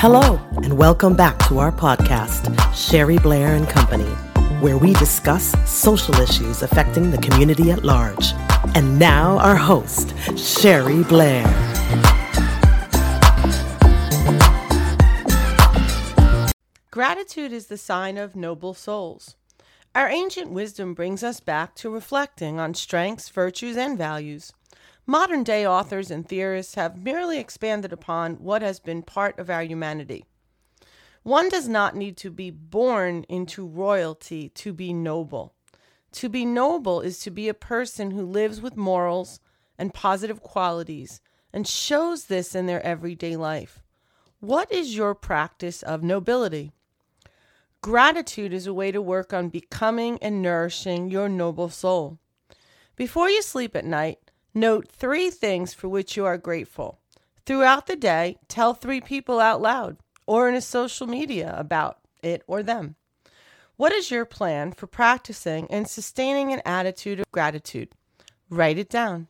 Hello, and welcome back to our podcast, Sherry Blair and Company, where we discuss social issues affecting the community at large. And now, our host, Sherry Blair. Gratitude is the sign of noble souls. Our ancient wisdom brings us back to reflecting on strengths, virtues, and values. Modern day authors and theorists have merely expanded upon what has been part of our humanity. One does not need to be born into royalty to be noble. To be noble is to be a person who lives with morals and positive qualities and shows this in their everyday life. What is your practice of nobility? Gratitude is a way to work on becoming and nourishing your noble soul. Before you sleep at night, note three things for which you are grateful. Throughout the day, tell three people out loud or in a social media about it or them. What is your plan for practicing and sustaining an attitude of gratitude? Write it down.